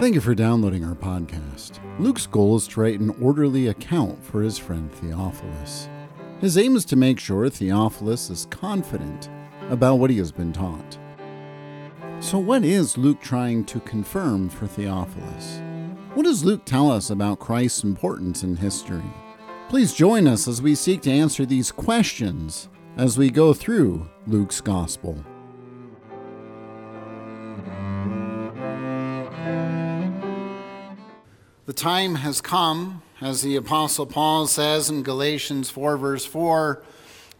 Thank you for downloading our podcast. Luke's goal is to write an orderly account for his friend Theophilus. His aim is to make sure Theophilus is confident about what he has been taught. So, what is Luke trying to confirm for Theophilus? What does Luke tell us about Christ's importance in history? Please join us as we seek to answer these questions as we go through Luke's Gospel. The time has come, as the Apostle Paul says in Galatians 4, verse 4.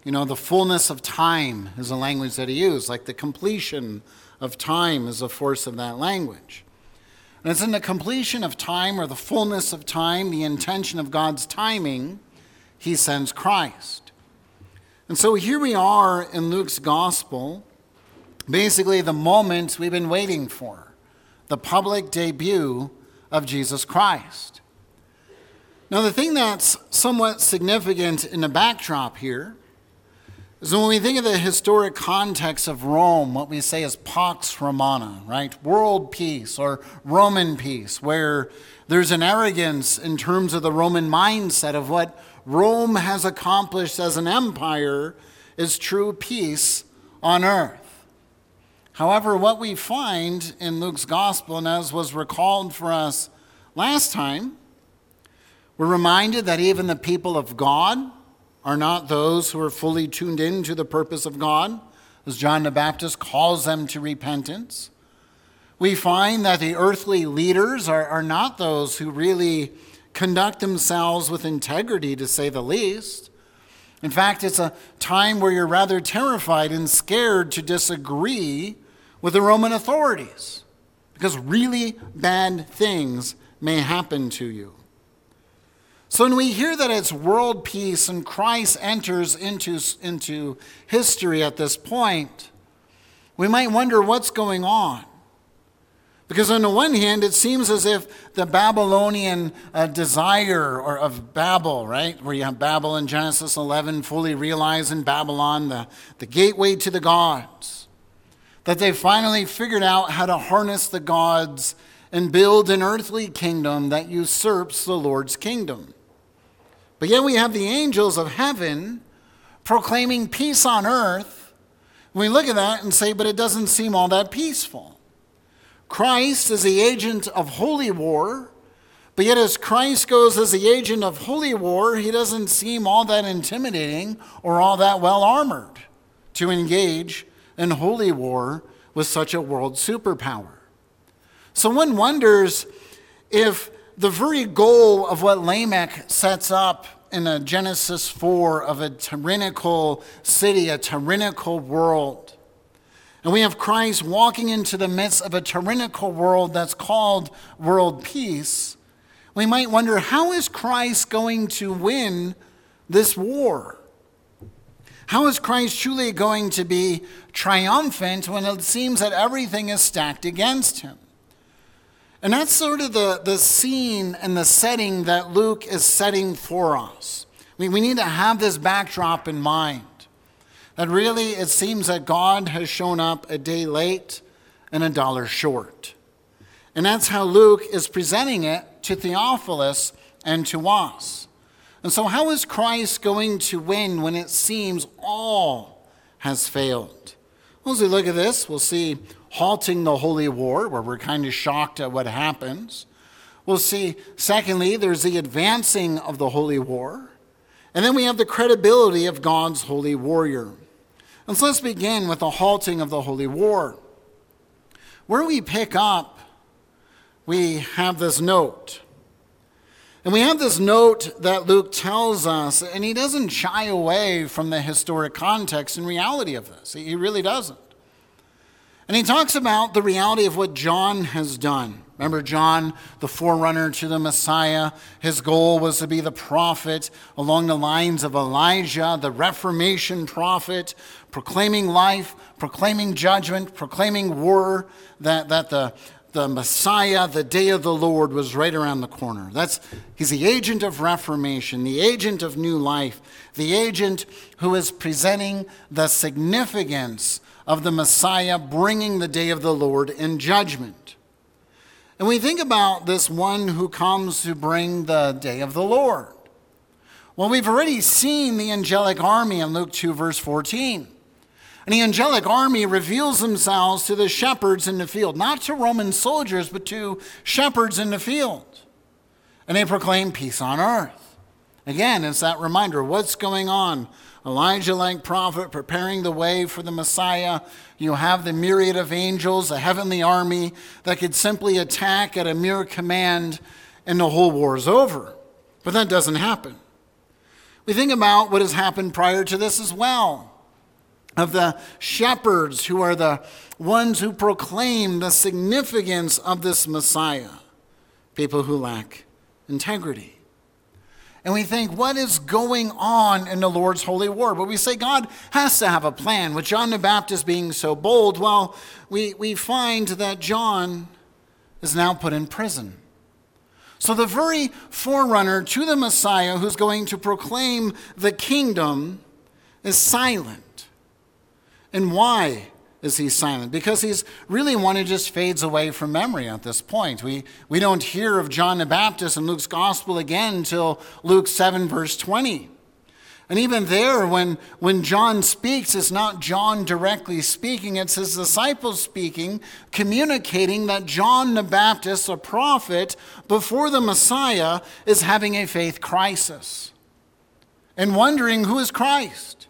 You know, the fullness of time is a language that he used, like the completion of time is a force of that language. And it's in the completion of time or the fullness of time, the intention of God's timing, he sends Christ. And so here we are in Luke's gospel, basically the moment we've been waiting for the public debut of Jesus Christ. Now, the thing that's somewhat significant in the backdrop here is when we think of the historic context of Rome, what we say is Pax Romana, right? World peace or Roman peace, where there's an arrogance in terms of the Roman mindset of what Rome has accomplished as an empire is true peace on earth. However, what we find in Luke's gospel, and as was recalled for us last time, we're reminded that even the people of God are not those who are fully tuned in to the purpose of God, as John the Baptist calls them to repentance. We find that the earthly leaders are, are not those who really conduct themselves with integrity, to say the least. In fact, it's a time where you're rather terrified and scared to disagree with the Roman authorities because really bad things may happen to you. So when we hear that it's world peace and Christ enters into, into history at this point, we might wonder what's going on. Because on the one hand, it seems as if the Babylonian uh, desire or of Babel, right, where you have Babel in Genesis 11, fully realized in Babylon, the, the gateway to the gods, that they finally figured out how to harness the gods and build an earthly kingdom that usurps the Lord's kingdom. But yet we have the angels of heaven proclaiming peace on earth. We look at that and say, but it doesn't seem all that peaceful. Christ is the agent of holy war, but yet as Christ goes as the agent of holy war, he doesn't seem all that intimidating or all that well armored to engage in holy war with such a world superpower. So one wonders if the very goal of what Lamech sets up in a Genesis 4 of a tyrannical city, a tyrannical world. And we have Christ walking into the midst of a tyrannical world that's called world peace. We might wonder how is Christ going to win this war? How is Christ truly going to be triumphant when it seems that everything is stacked against him? And that's sort of the, the scene and the setting that Luke is setting for us. We, we need to have this backdrop in mind. That really it seems that God has shown up a day late and a dollar short. And that's how Luke is presenting it to Theophilus and to us. And so, how is Christ going to win when it seems all has failed? Well, as we look at this, we'll see halting the holy war, where we're kind of shocked at what happens. We'll see, secondly, there's the advancing of the holy war. And then we have the credibility of God's holy warrior. And so let's begin with the halting of the holy war. Where we pick up, we have this note. And we have this note that Luke tells us, and he doesn't shy away from the historic context and reality of this. He really doesn't. And he talks about the reality of what John has done. Remember, John, the forerunner to the Messiah, his goal was to be the prophet along the lines of Elijah, the Reformation prophet, proclaiming life, proclaiming judgment, proclaiming war, that, that the, the Messiah, the day of the Lord, was right around the corner. That's, he's the agent of reformation, the agent of new life, the agent who is presenting the significance of the Messiah bringing the day of the Lord in judgment. And we think about this one who comes to bring the day of the Lord. Well, we've already seen the angelic army in Luke 2, verse 14. The angelic army reveals themselves to the shepherds in the field, not to Roman soldiers, but to shepherds in the field. And they proclaim peace on earth. Again, it's that reminder what's going on? Elijah like prophet preparing the way for the Messiah. You have the myriad of angels, a heavenly army that could simply attack at a mere command, and the whole war is over. But that doesn't happen. We think about what has happened prior to this as well of the shepherds who are the ones who proclaim the significance of this Messiah, people who lack integrity and we think, what is going on in the Lord's holy war? But we say God has to have a plan. With John the Baptist being so bold, well, we, we find that John is now put in prison. So the very forerunner to the Messiah who's going to proclaim the kingdom is silent. And why? is he silent? Because he's really one who just fades away from memory at this point. We, we don't hear of John the Baptist in Luke's gospel again until Luke 7, verse 20. And even there, when, when John speaks, it's not John directly speaking, it's his disciples speaking, communicating that John the Baptist, a prophet before the Messiah, is having a faith crisis and wondering who is Christ.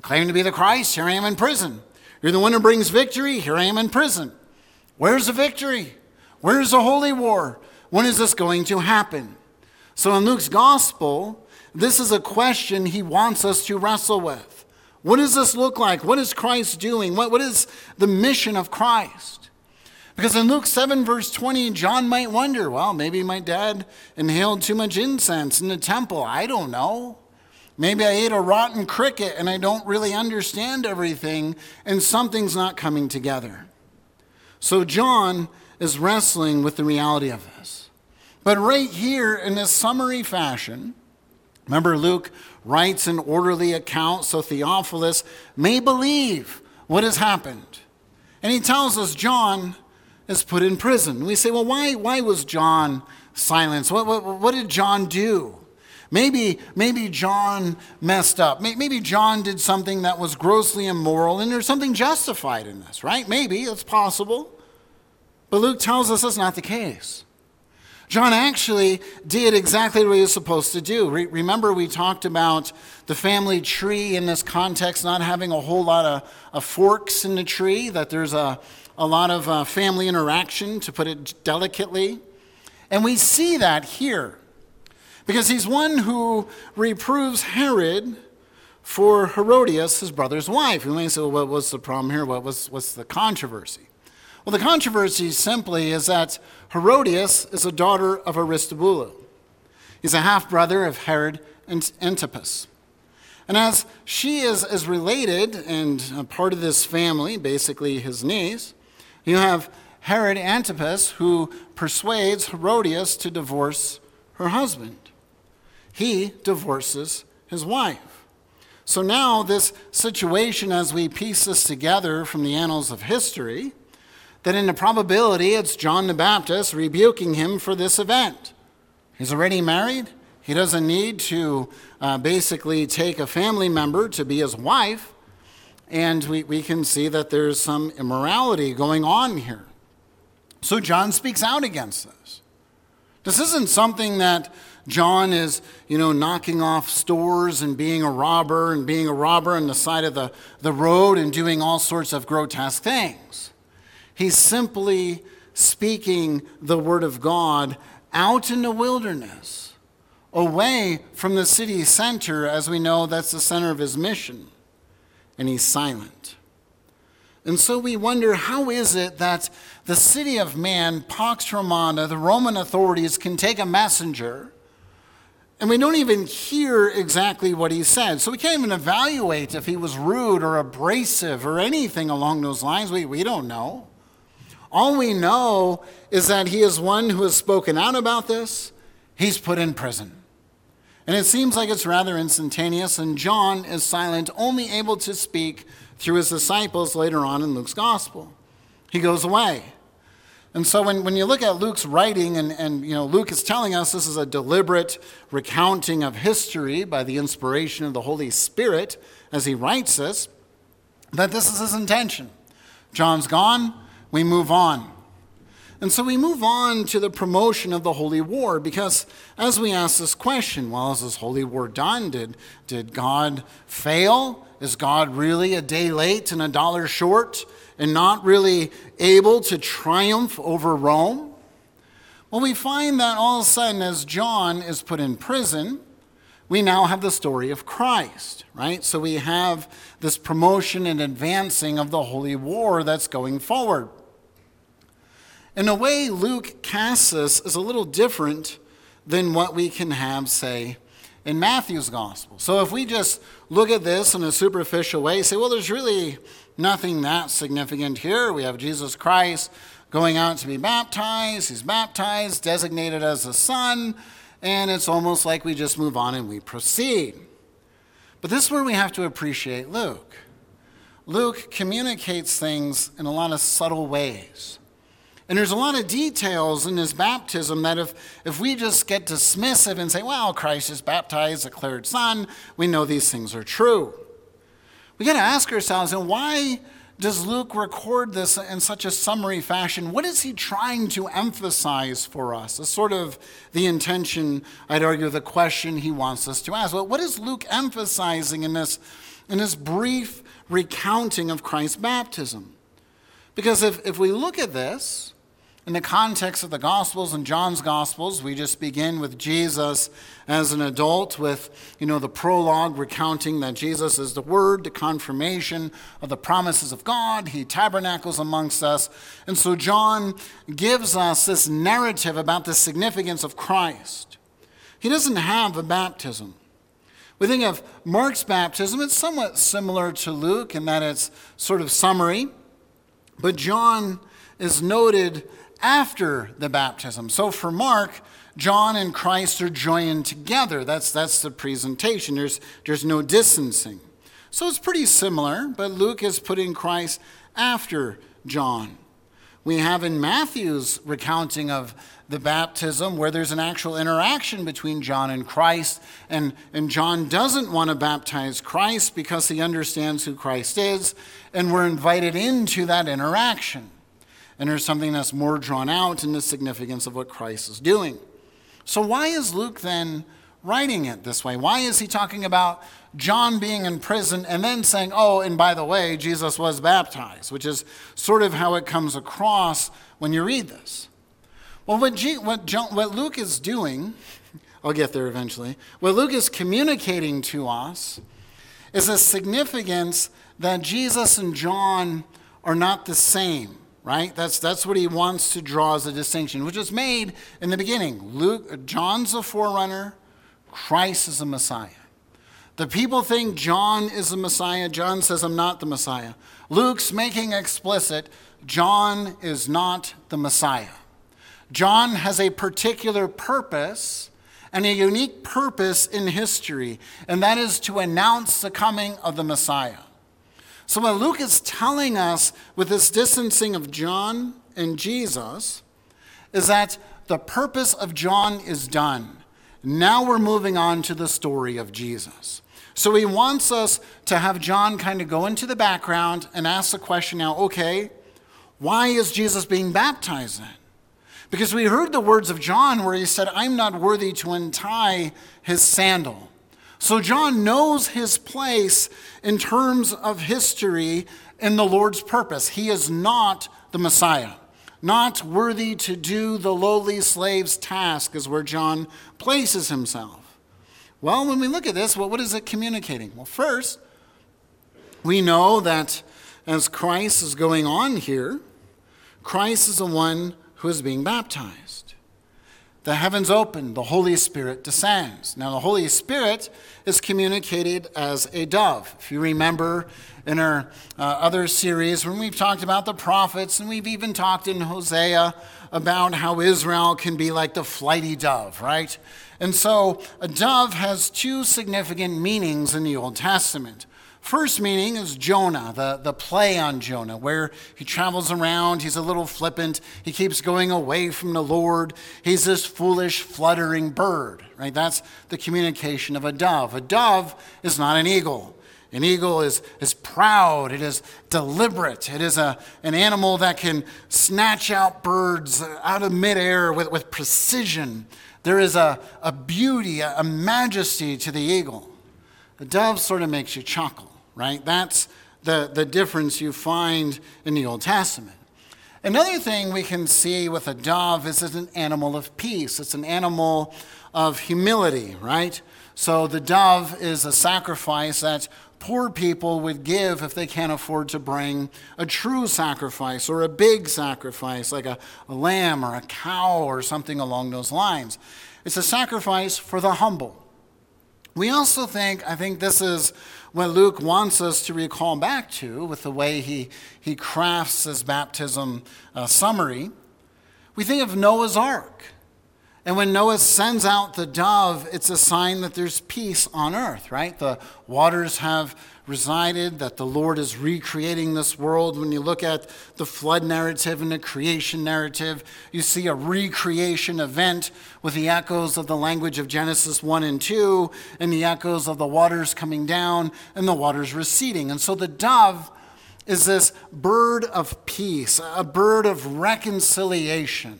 You claim to be the Christ, here I am in prison. You're the one who brings victory. Here I am in prison. Where's the victory? Where's the holy war? When is this going to happen? So in Luke's gospel, this is a question he wants us to wrestle with. What does this look like? What is Christ doing? What, what is the mission of Christ? Because in Luke 7, verse 20, John might wonder well, maybe my dad inhaled too much incense in the temple. I don't know. Maybe I ate a rotten cricket and I don't really understand everything, and something's not coming together. So John is wrestling with the reality of this. But right here in this summary fashion, remember Luke writes an orderly account so Theophilus may believe what has happened. And he tells us John is put in prison. We say, well, why, why was John silenced? What, what, what did John do? Maybe, maybe John messed up. Maybe John did something that was grossly immoral and there's something justified in this, right? Maybe, it's possible. But Luke tells us that's not the case. John actually did exactly what he was supposed to do. Re- remember, we talked about the family tree in this context not having a whole lot of, of forks in the tree, that there's a, a lot of uh, family interaction, to put it delicately. And we see that here. Because he's one who reproves Herod for Herodias, his brother's wife. You may say, well, what was the problem here? What was, what's the controversy? Well, the controversy simply is that Herodias is a daughter of Aristobulus. He's a half brother of Herod and Antipas. And as she is, is related and a part of this family, basically his niece, you have Herod Antipas who persuades Herodias to divorce her husband he divorces his wife. So now, this situation, as we piece this together from the annals of history, that in the probability it's John the Baptist rebuking him for this event. He's already married. He doesn't need to uh, basically take a family member to be his wife. And we, we can see that there's some immorality going on here. So John speaks out against this. This isn't something that John is, you know, knocking off stores and being a robber and being a robber on the side of the, the road and doing all sorts of grotesque things. He's simply speaking the word of God out in the wilderness, away from the city center, as we know that's the center of his mission. And he's silent. And so we wonder how is it that the city of man, Pax Romana, the Roman authorities, can take a messenger and we don't even hear exactly what he said. So we can't even evaluate if he was rude or abrasive or anything along those lines. We, we don't know. All we know is that he is one who has spoken out about this. He's put in prison. And it seems like it's rather instantaneous, and John is silent, only able to speak through his disciples later on in Luke's gospel. He goes away. And so when, when you look at Luke's writing, and, and you know, Luke is telling us this is a deliberate recounting of history by the inspiration of the Holy Spirit as he writes this, that this is his intention. John's gone, we move on. And so we move on to the promotion of the holy war because as we ask this question, well, is this holy war done? Did, did God fail? Is God really a day late and a dollar short and not really able to triumph over Rome? Well, we find that all of a sudden, as John is put in prison, we now have the story of Christ, right? So we have this promotion and advancing of the holy war that's going forward. In a way, Luke casts us as a little different than what we can have, say, in Matthew's gospel. So if we just look at this in a superficial way, say, well, there's really nothing that significant here. We have Jesus Christ going out to be baptized. He's baptized, designated as a son, and it's almost like we just move on and we proceed. But this is where we have to appreciate Luke. Luke communicates things in a lot of subtle ways. And there's a lot of details in his baptism that if, if we just get dismissive and say, well, Christ is baptized, declared son, we know these things are true. We got to ask ourselves, and why does Luke record this in such a summary fashion? What is he trying to emphasize for us? It's sort of the intention, I'd argue, the question he wants us to ask. Well, what is Luke emphasizing in this, in this brief recounting of Christ's baptism? Because if, if we look at this, in the context of the Gospels and John's Gospels, we just begin with Jesus as an adult, with you know the prologue recounting that Jesus is the Word, the confirmation of the promises of God. He tabernacles amongst us, and so John gives us this narrative about the significance of Christ. He doesn't have a baptism. We think of Mark's baptism; it's somewhat similar to Luke in that it's sort of summary, but John is noted after the baptism. So for Mark, John and Christ are joined together. That's, that's the presentation. There's, there's no distancing. So it's pretty similar, but Luke is putting Christ after John. We have in Matthew's recounting of the baptism where there's an actual interaction between John and Christ, and, and John doesn't want to baptize Christ because he understands who Christ is, and we're invited into that interaction and there's something that's more drawn out in the significance of what Christ is doing. So, why is Luke then writing it this way? Why is he talking about John being in prison and then saying, oh, and by the way, Jesus was baptized, which is sort of how it comes across when you read this? Well, what, G, what, John, what Luke is doing, I'll get there eventually, what Luke is communicating to us is a significance that Jesus and John are not the same right? That's, that's what he wants to draw as a distinction, which is made in the beginning. Luke, John's a forerunner, Christ is a Messiah. The people think John is the Messiah. John says, I'm not the Messiah. Luke's making explicit John is not the Messiah. John has a particular purpose and a unique purpose in history, and that is to announce the coming of the Messiah. So, what Luke is telling us with this distancing of John and Jesus is that the purpose of John is done. Now we're moving on to the story of Jesus. So, he wants us to have John kind of go into the background and ask the question now okay, why is Jesus being baptized then? Because we heard the words of John where he said, I'm not worthy to untie his sandal. So John knows his place in terms of history in the Lord's purpose. He is not the Messiah. Not worthy to do the lowly slave's task, is where John places himself. Well, when we look at this, well, what is it communicating? Well, first, we know that as Christ is going on here, Christ is the one who is being baptized the heavens open, the Holy Spirit descends. Now, the Holy Spirit is communicated as a dove. If you remember in our uh, other series, when we've talked about the prophets, and we've even talked in Hosea about how Israel can be like the flighty dove, right? And so, a dove has two significant meanings in the Old Testament. First meaning is Jonah, the, the play on Jonah, where he travels around, he's a little flippant, he keeps going away from the Lord. He's this foolish, fluttering bird, right? That's the communication of a dove. A dove is not an eagle. An eagle is, is proud, it is deliberate, it is a, an animal that can snatch out birds out of midair with, with precision. There is a, a beauty, a, a majesty to the eagle. The dove sort of makes you chuckle, right? That's the, the difference you find in the Old Testament. Another thing we can see with a dove is it's an animal of peace. It's an animal of humility, right? So the dove is a sacrifice that poor people would give if they can't afford to bring a true sacrifice or a big sacrifice, like a, a, lamb or a cow or something along those lines. It's a sacrifice for the humble. We also think, I think this is what Luke wants us to recall back to with the way he, he crafts his baptism uh, summary. We think of Noah's Ark. And when Noah sends out the dove, it's a sign that there's peace on earth, right? The waters have resided, that the Lord is recreating this world. When you look at the flood narrative and the creation narrative, you see a recreation event with the echoes of the language of Genesis 1 and 2, and the echoes of the waters coming down and the waters receding. And so the dove is this bird of peace, a bird of reconciliation.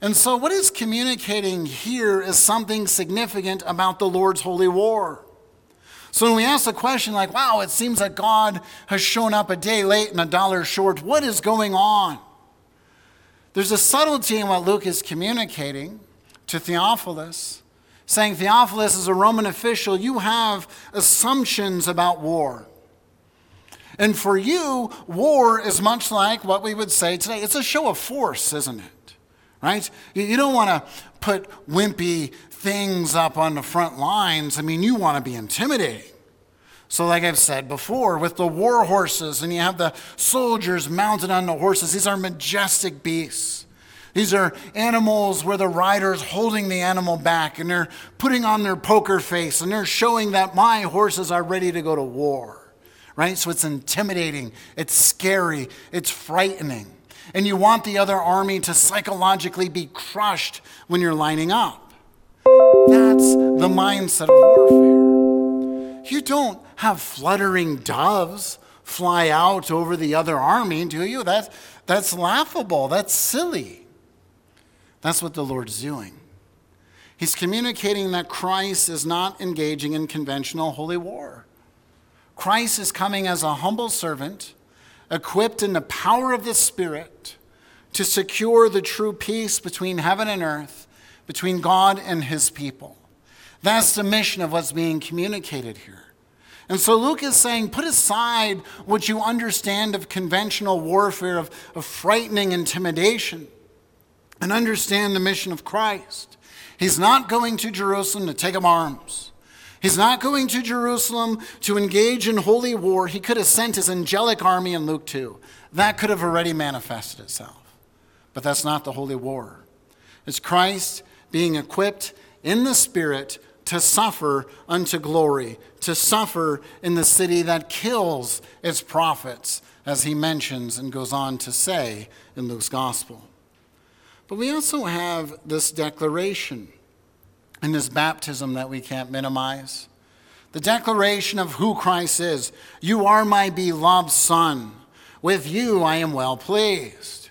And so, what is communicating here is something significant about the Lord's holy war. So, when we ask the question, like, wow, it seems like God has shown up a day late and a dollar short, what is going on? There's a subtlety in what Luke is communicating to Theophilus, saying, Theophilus, as a Roman official, you have assumptions about war. And for you, war is much like what we would say today it's a show of force, isn't it? right? You don't want to put wimpy things up on the front lines. I mean, you want to be intimidating. So, like I've said before, with the war horses, and you have the soldiers mounted on the horses, these are majestic beasts. These are animals where the rider's holding the animal back and they're putting on their poker face and they're showing that my horses are ready to go to war, right? So it's intimidating, it's scary, it's frightening and you want the other army to psychologically be crushed when you're lining up. That's the mindset of warfare. You don't have fluttering doves fly out over the other army, do you? That's, that's laughable. That's silly. That's what the Lord's doing. He's communicating that Christ is not engaging in conventional holy war. Christ is coming as a humble servant equipped in the power of the Spirit to secure the true peace between heaven and earth, between God and his people. That's the mission of what's being communicated here. And so Luke is saying, put aside what you understand of conventional warfare, of, of frightening intimidation, and understand the mission of Christ. He's not going to Jerusalem to take up arms. He's not going to Jerusalem to engage in holy war. He could have sent his angelic army in Luke 2. That could have already manifested itself. But that's not the holy war. It's Christ being equipped in the Spirit to suffer unto glory, to suffer in the city that kills its prophets, as he mentions and goes on to say in Luke's gospel. But we also have this declaration in this baptism that we can't minimize. The declaration of who Christ is You are my beloved Son. With you I am well pleased.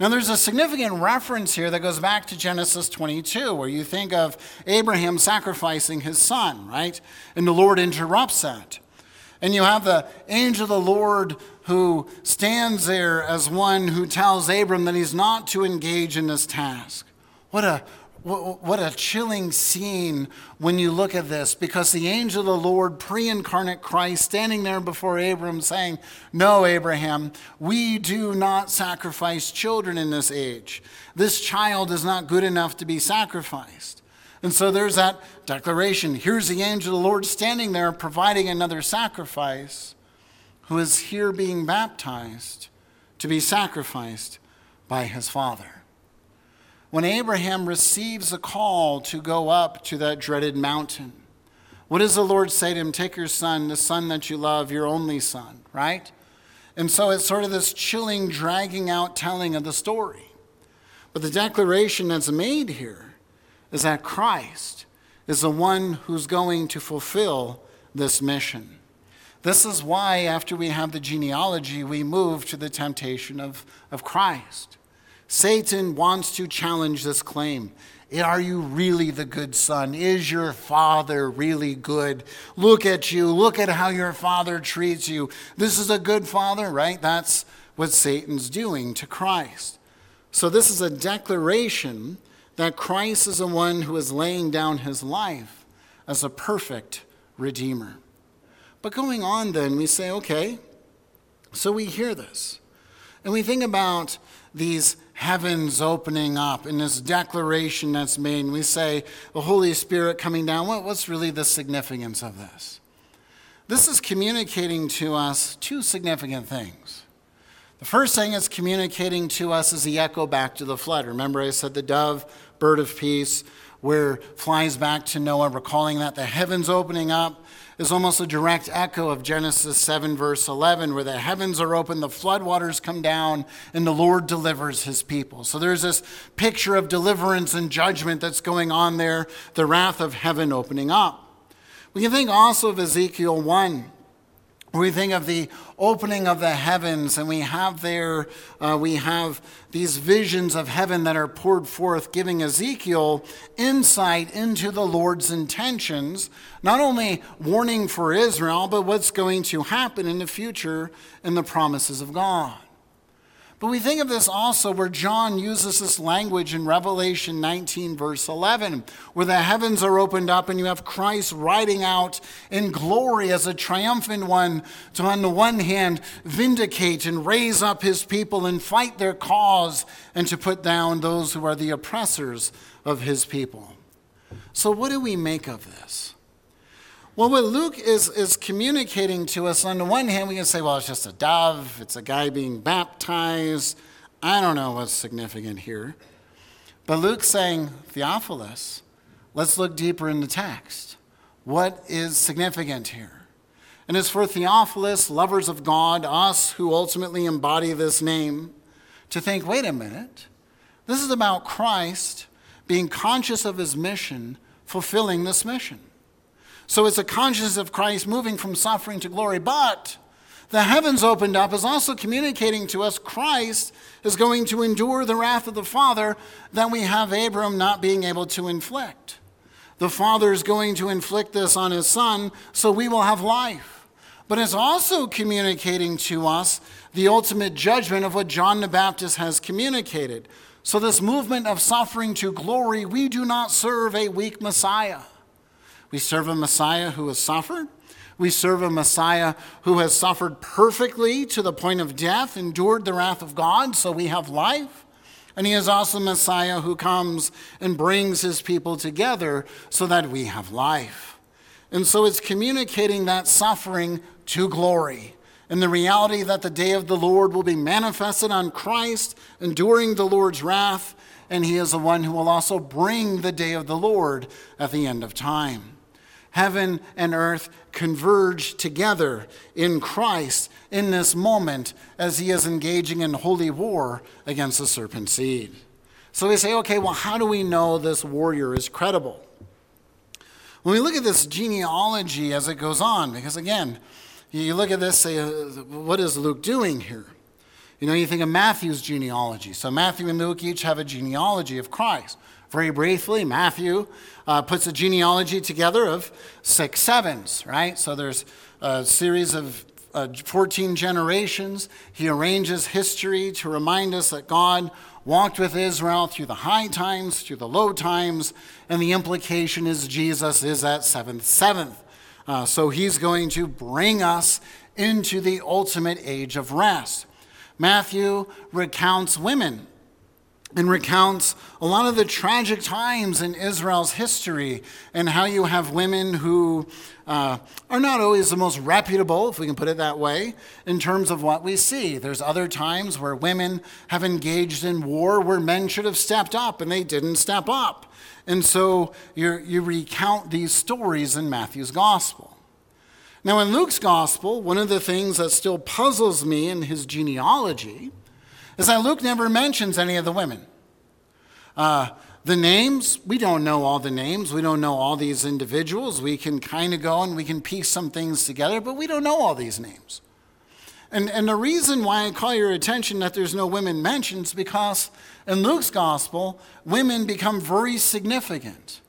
Now, there's a significant reference here that goes back to Genesis 22, where you think of Abraham sacrificing his son, right? And the Lord interrupts that. And you have the angel of the Lord who stands there as one who tells Abram that he's not to engage in this task. What a what a chilling scene when you look at this, because the angel of the Lord, pre incarnate Christ, standing there before Abram saying, No, Abraham, we do not sacrifice children in this age. This child is not good enough to be sacrificed. And so there's that declaration. Here's the angel of the Lord standing there providing another sacrifice, who is here being baptized to be sacrificed by his father when Abraham receives a call to go up to that dreaded mountain, What does the Lord say to him? Take your son, the son that you love, your only son, right? And so it's sort of this chilling, dragging out telling of the story. But the declaration that's made here is that Christ is the one who's going to fulfill this mission. This is why, after we have the genealogy, we move to the temptation of, of Christ. Satan wants to challenge this claim. Are you really the good son? Is your father really good? Look at you. Look at how your father treats you. This is a good father, right? That's what Satan's doing to Christ. So, this is a declaration that Christ is the one who is laying down his life as a perfect redeemer. But going on, then, we say, okay, so we hear this. And we think about these heavens opening up and this declaration that's made. And we say, the Holy Spirit coming down. What, what's really the significance of this? This is communicating to us two significant things. The first thing it's communicating to us is the echo back to the flood. Remember, I said the dove, bird of peace, where flies back to Noah, recalling that the heavens opening up is almost a direct echo of Genesis 7, verse 11, where the heavens are open, the floodwaters come down, and the Lord delivers his people. So there's this picture of deliverance and judgment that's going on there, the wrath of heaven opening up. We can think also of Ezekiel 1 we think of the opening of the heavens, and we have there, uh, we have these visions of heaven that are poured forth, giving Ezekiel insight into the Lord's intentions, not only warning for Israel, but what's going to happen in the future in the promises of God. But we think of this also where John uses this language in Revelation 19, verse 11, where the heavens are opened up and you have Christ riding out in glory as a triumphant one to, on the one hand, vindicate and raise up his people and fight their cause and to put down those who are the oppressors of his people. So, what do we make of this? Well, what Luke is, is communicating to us, on the one hand, we can say, well, it's just a dove, it's a guy being baptized. I don't know what's significant here. But Luke's saying, Theophilus, let's look deeper in the text. What is significant here? And it's for Theophilus, lovers of God, us who ultimately embody this name, to think wait a minute, this is about Christ being conscious of his mission, fulfilling this mission. So it's a consciousness of Christ moving from suffering to glory. But the heavens opened up is also communicating to us Christ is going to endure the wrath of the Father that we have Abram not being able to inflict. The Father is going to inflict this on his Son, so we will have life. But it's also communicating to us the ultimate judgment of what John the Baptist has communicated. So, this movement of suffering to glory, we do not serve a weak Messiah. We serve a Messiah who has suffered. We serve a Messiah who has suffered perfectly to the point of death, endured the wrath of God, so we have life. And he is also a Messiah who comes and brings his people together so that we have life. And so it's communicating that suffering to glory and the reality that the day of the Lord will be manifested on Christ, enduring the Lord's wrath, and he is the one who will also bring the day of the Lord at the end of time heaven and earth converge together in Christ in this moment as he is engaging in holy war against the serpent seed. So we say, okay, well, how do we know this warrior is credible? When we look at this genealogy as it goes on, because again, you look at this, say, uh, what is Luke doing here? You know, you think of Matthew's genealogy. So Matthew and Luke each have a genealogy of Christ. Very briefly, Matthew uh, puts a genealogy together of six sevens, right? So there's a series of uh, 14 generations. He arranges history to remind us that God walked with Israel through the high times, through the low times, and the implication is Jesus is that seventh seventh. Uh, so he's going to bring us into the ultimate age of rest. Matthew recounts women and recounts a lot of the tragic times in Israel's history and how you have women who uh, are not always the most reputable, if we can put it that way, in terms of what we see. There's other times where women have engaged in war where men should have stepped up and they didn't step up. And so you recount these stories in Matthew's gospel. Now, in Luke's gospel, one of the things that still puzzles me in his genealogy is that Luke never mentions any of the women. Uh, the names, we don't know all the names. We don't know all these individuals. We can kind of go and we can piece some things together, but we don't know all these names. And, and the reason why I call your attention that there's no women mentioned is because in Luke's gospel, women become very significant.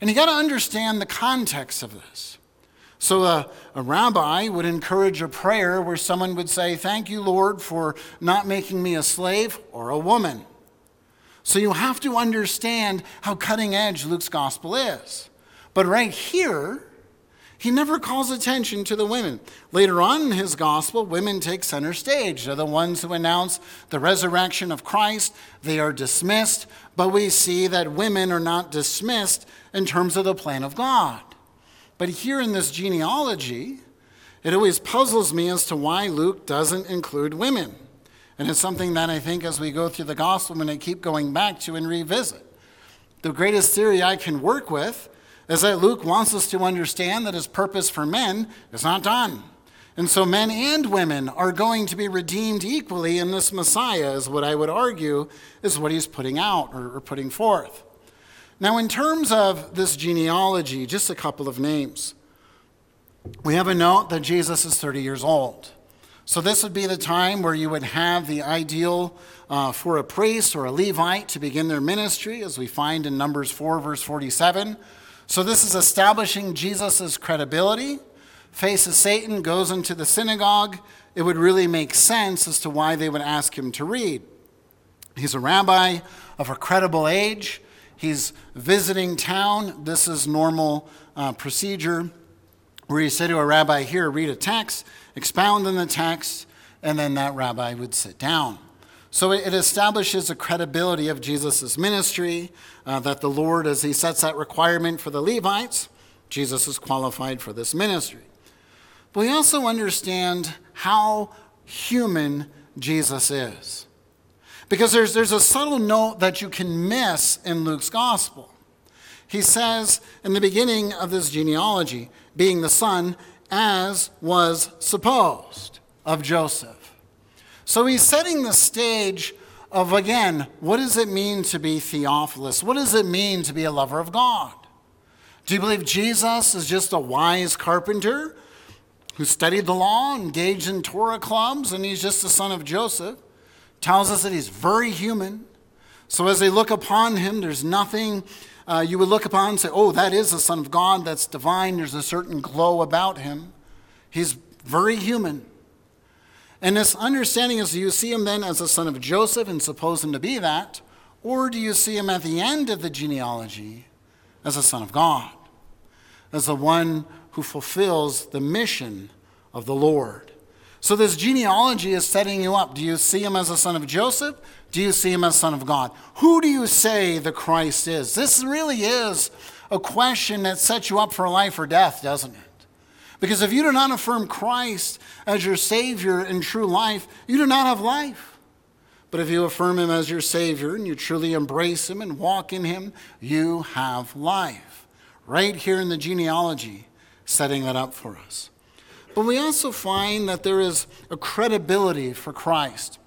And you got to understand the context of this. So a, a, rabbi would encourage a prayer where someone would say, Thank you, Lord, for not making me a slave or a woman. So you have to understand how cutting edge Luke's gospel is. But right here, he never calls attention to the women. Later on in his gospel, women take center stage. They're the ones who announce the resurrection of Christ. They are dismissed, but we see that women are not dismissed in terms of the plan of God. But here in this genealogy, it always puzzles me as to why Luke doesn't include women. And it's something that I think as we go through the gospel, going to keep going back to and revisit. The greatest theory I can work with is that Luke wants us to understand that his purpose for men is not done. And so men and women are going to be redeemed equally in this Messiah, is what I would argue is what he's putting out or putting forth. Now, in terms of this genealogy, just a couple of names. We have a note that Jesus is 30 years old. So, this would be the time where you would have the ideal uh, for a priest or a Levite to begin their ministry, as we find in Numbers 4, verse 47. So, this is establishing Jesus' credibility. Faces Satan, goes into the synagogue. It would really make sense as to why they would ask him to read. He's a rabbi of a credible age. He's visiting town. This is normal uh, procedure where you say to a rabbi, Here, read a text, expound on the text, and then that rabbi would sit down. So it establishes a credibility of Jesus' ministry uh, that the Lord, as he sets that requirement for the Levites, Jesus is qualified for this ministry. But we also understand how human Jesus is. Because there's, there's a subtle note that you can miss in Luke's gospel. He says in the beginning of this genealogy, being the son, as was supposed, of Joseph. So he's setting the stage of, again, what does it mean to be Theophilus? What does it mean to be a lover of God? Do you believe Jesus is just a wise carpenter who studied the law, engaged in Torah clubs, and he's just the son of Joseph? Tells us that he's very human. So as they look upon him, there's nothing uh, you would look upon and say, oh, that is the Son of God, that's divine. There's a certain glow about him. He's very human. And this understanding is do you see him then as the son of Joseph and suppose him to be that? Or do you see him at the end of the genealogy as a son of God, as the one who fulfills the mission of the Lord? So this genealogy is setting you up. Do you see him as a son of Joseph? Do you see him as son of God? Who do you say the Christ is? This really is a question that sets you up for life or death, doesn't it? Because if you do not affirm Christ as your Savior and true life, you do not have life. But if you affirm Him as your Savior and you truly embrace Him and walk in Him, you have life. Right here in the genealogy, setting that up for us. But we also find that there is a credibility for Christ.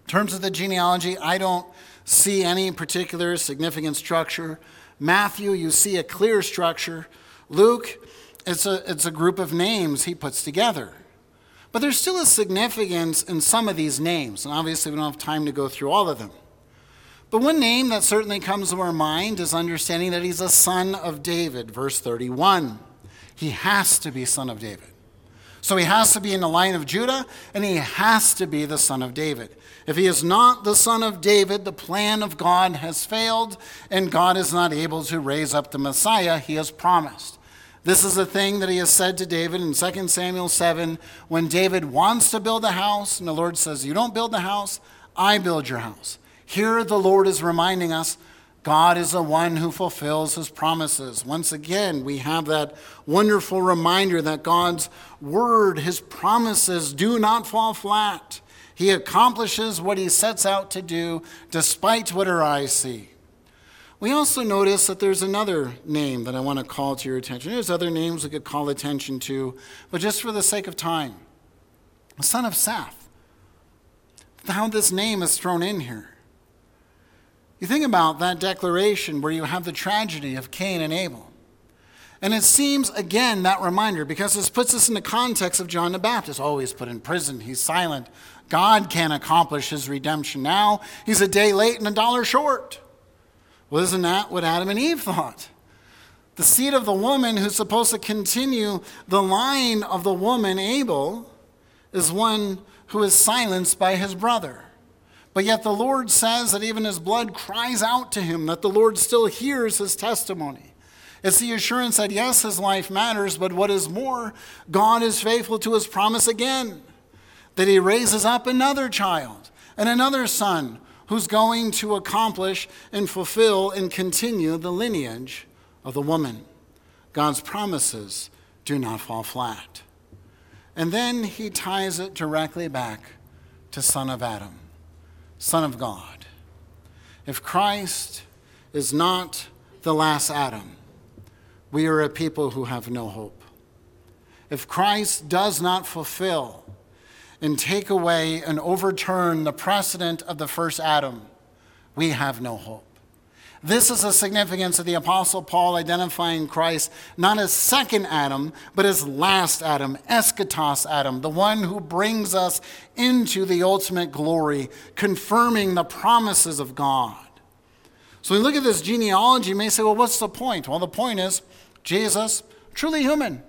In terms of the genealogy, I don't see any particular significant structure. Matthew, you see a clear structure. Luke, it's a, it's a group of names he puts together. But there's still a significance in some of these names, and obviously we don't have time to go through all of them. But one name that certainly comes to our mind is understanding that he's a son of David, verse 31. He has to be son of David. So he has to be in the line of Judah, and he has to be the son of David. If he is not the son of David, the plan of God has failed, and God is not able to raise up the Messiah he has promised. This is a thing that he has said to David in 2 Samuel 7 when David wants to build a house, and the Lord says, You don't build the house, I build your house. Here, the Lord is reminding us God is the one who fulfills his promises. Once again, we have that wonderful reminder that God's word, his promises, do not fall flat. He accomplishes what he sets out to do despite what our eyes see. We also notice that there's another name that I want to call to your attention. There's other names we could call attention to, but just for the sake of time, the son of Seth. How this name is thrown in here. You think about that declaration where you have the tragedy of Cain and Abel. And it seems, again, that reminder, because this puts us in the context of John the Baptist. Oh, put in prison, he's silent. God can't accomplish his redemption now. He's a day late and a dollar short. Well, isn't that what Adam and Eve thought? The seed of the woman who's supposed to continue the line of the woman, Abel, is one who is silenced by his brother. But yet the Lord says that even his blood cries out to him, that the Lord still hears his testimony. It's the assurance that yes, his life matters, but what is more, God is faithful to his promise again, that he raises up another child and another son who's going to accomplish and fulfill and continue the lineage of the woman. God's promises do not fall flat. And then he ties it directly back to Son of Adam. Son of God. If Christ is not the last Adam, we are a people who have no hope. If Christ does not fulfill and take away and overturn the precedent of the first Adam, we have no hope. This is the significance of the Apostle Paul identifying Christ not as second Adam, but as last Adam, eschatos Adam, the one who brings us into the ultimate glory, confirming the promises of God. So we look at this genealogy, you may say, well, what's the point? Well, the point is Jesus, truly human.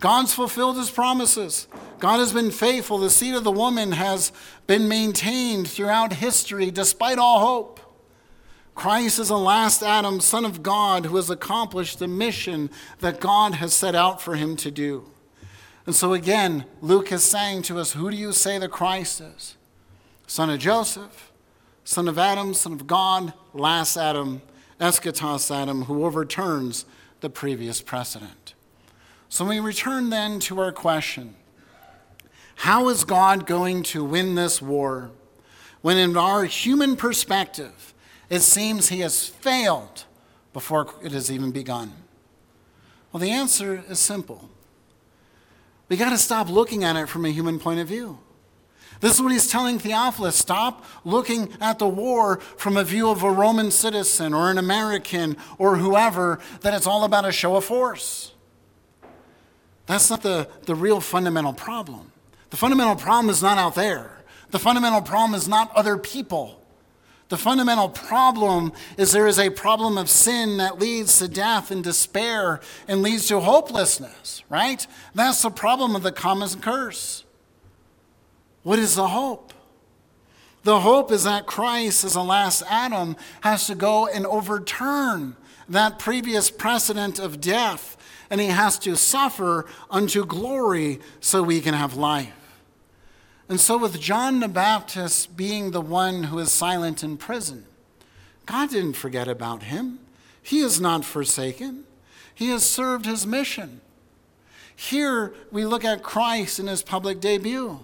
God's fulfilled his promises. God has been faithful. The seed of the woman has been maintained throughout history despite all hope. Christ is the last Adam, Son of God, who has accomplished the mission that God has set out for him to do. And so again, Luke is saying to us, Who do you say the Christ is? Son of Joseph, son of Adam, son of God, last Adam, eschatos Adam, who overturns the previous precedent. So we return then to our question How is God going to win this war when, in our human perspective, it seems he has failed before it has even begun. Well, the answer is simple. We got to stop looking at it from a human point of view. This is what he's telling Theophilus. Stop looking at the war from a view of a Roman citizen or an American or whoever, that it's all about a show of force. That's not the, the real fundamental problem. The fundamental problem is not out there, the fundamental problem is not other people. The fundamental problem is there is a problem of sin that leads to death and despair and leads to hopelessness, right? That's the problem of the common curse. What is the hope? The hope is that Christ, as the last Adam, has to go and overturn that previous precedent of death, and he has to suffer unto glory so we can have life. And so, with John the Baptist being the one who is silent in prison, God didn't forget about him. He is not forsaken, he has served his mission. Here we look at Christ in his public debut.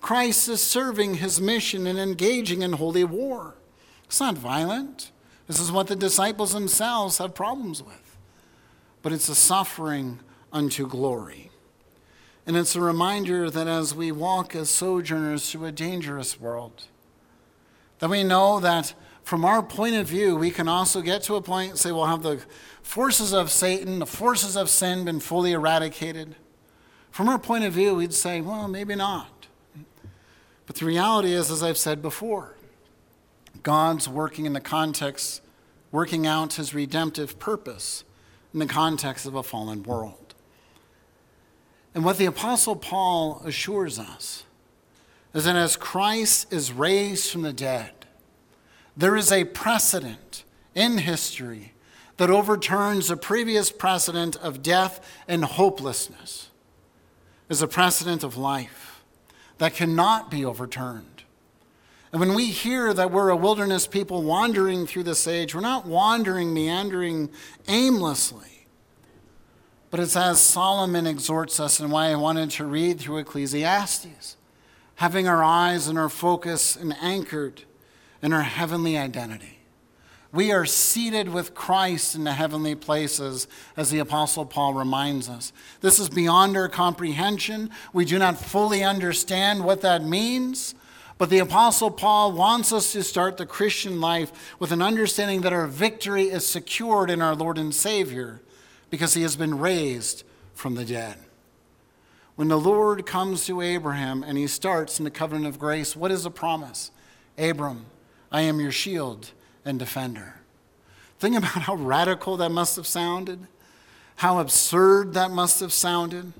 Christ is serving his mission and engaging in holy war. It's not violent. This is what the disciples themselves have problems with. But it's a suffering unto glory. And it's a reminder that as we walk as sojourners through a dangerous world, that we know that from our point of view, we can also get to a point and say, well, have the forces of Satan, the forces of sin been fully eradicated? From our point of view, we'd say, well, maybe not. But the reality is, as I've said before, God's working in the context, working out his redemptive purpose in the context of a fallen world. And what the Apostle Paul assures us is that as Christ is raised from the dead, there is a precedent in history that overturns a previous precedent of death and hopelessness. Is a precedent of life that cannot be overturned. And when we hear that we're a wilderness people wandering through this age, we're not wandering, meandering aimlessly. But it's as Solomon exhorts us, and why I wanted to read through Ecclesiastes, having our eyes and our focus and anchored in our heavenly identity. We are seated with Christ in the heavenly places, as the Apostle Paul reminds us. This is beyond our comprehension. We do not fully understand what that means. But the Apostle Paul wants us to start the Christian life with an understanding that our victory is secured in our Lord and Savior because he has been raised from the dead. When the Lord comes to Abraham and he starts in the covenant of grace, what is the promise? Abram, I am your shield and defender. Think about how radical that must have sounded, how absurd that must have sounded,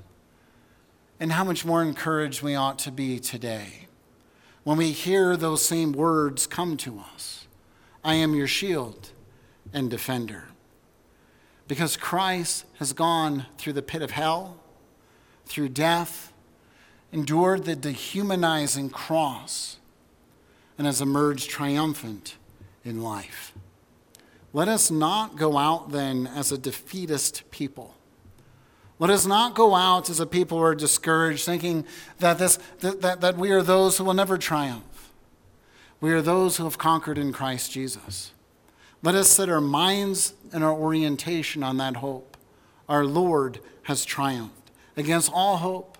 and how much more encouraged we ought to be today when we hear those same words come to us I am your shield and defender. Because Christ has gone through the pit of hell, through death, endured the dehumanizing cross, and has emerged triumphant in life. Let us not go out then as a defeatist people. Let us not go out as a people who are discouraged, thinking that, this, that, that, that we are those who will never triumph. We are those who have conquered in Christ Jesus. Let us set our minds and our orientation on that hope. Our Lord has triumphed against all hope.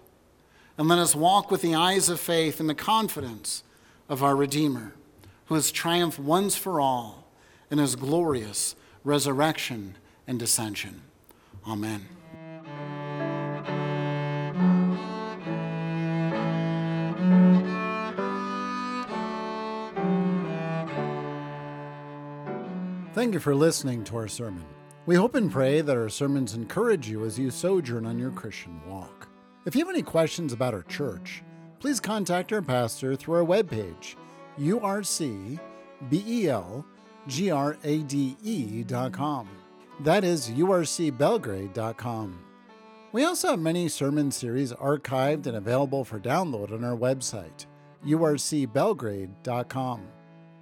And let us walk with the eyes of faith and the confidence of our Redeemer who has triumphed once for all in his glorious resurrection and ascension. Amen. Thank you for listening to our sermon. We hope and pray that our sermons encourage you as you sojourn on your Christian walk. If you have any questions about our church, please contact our pastor through our webpage urcbelgrade.com. That is urcbelgrade.com. We also have many sermon series archived and available for download on our website, urcbelgrade.com.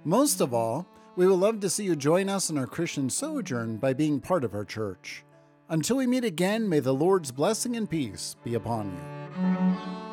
Most of all, we would love to see you join us in our Christian sojourn by being part of our church. Until we meet again, may the Lord's blessing and peace be upon you.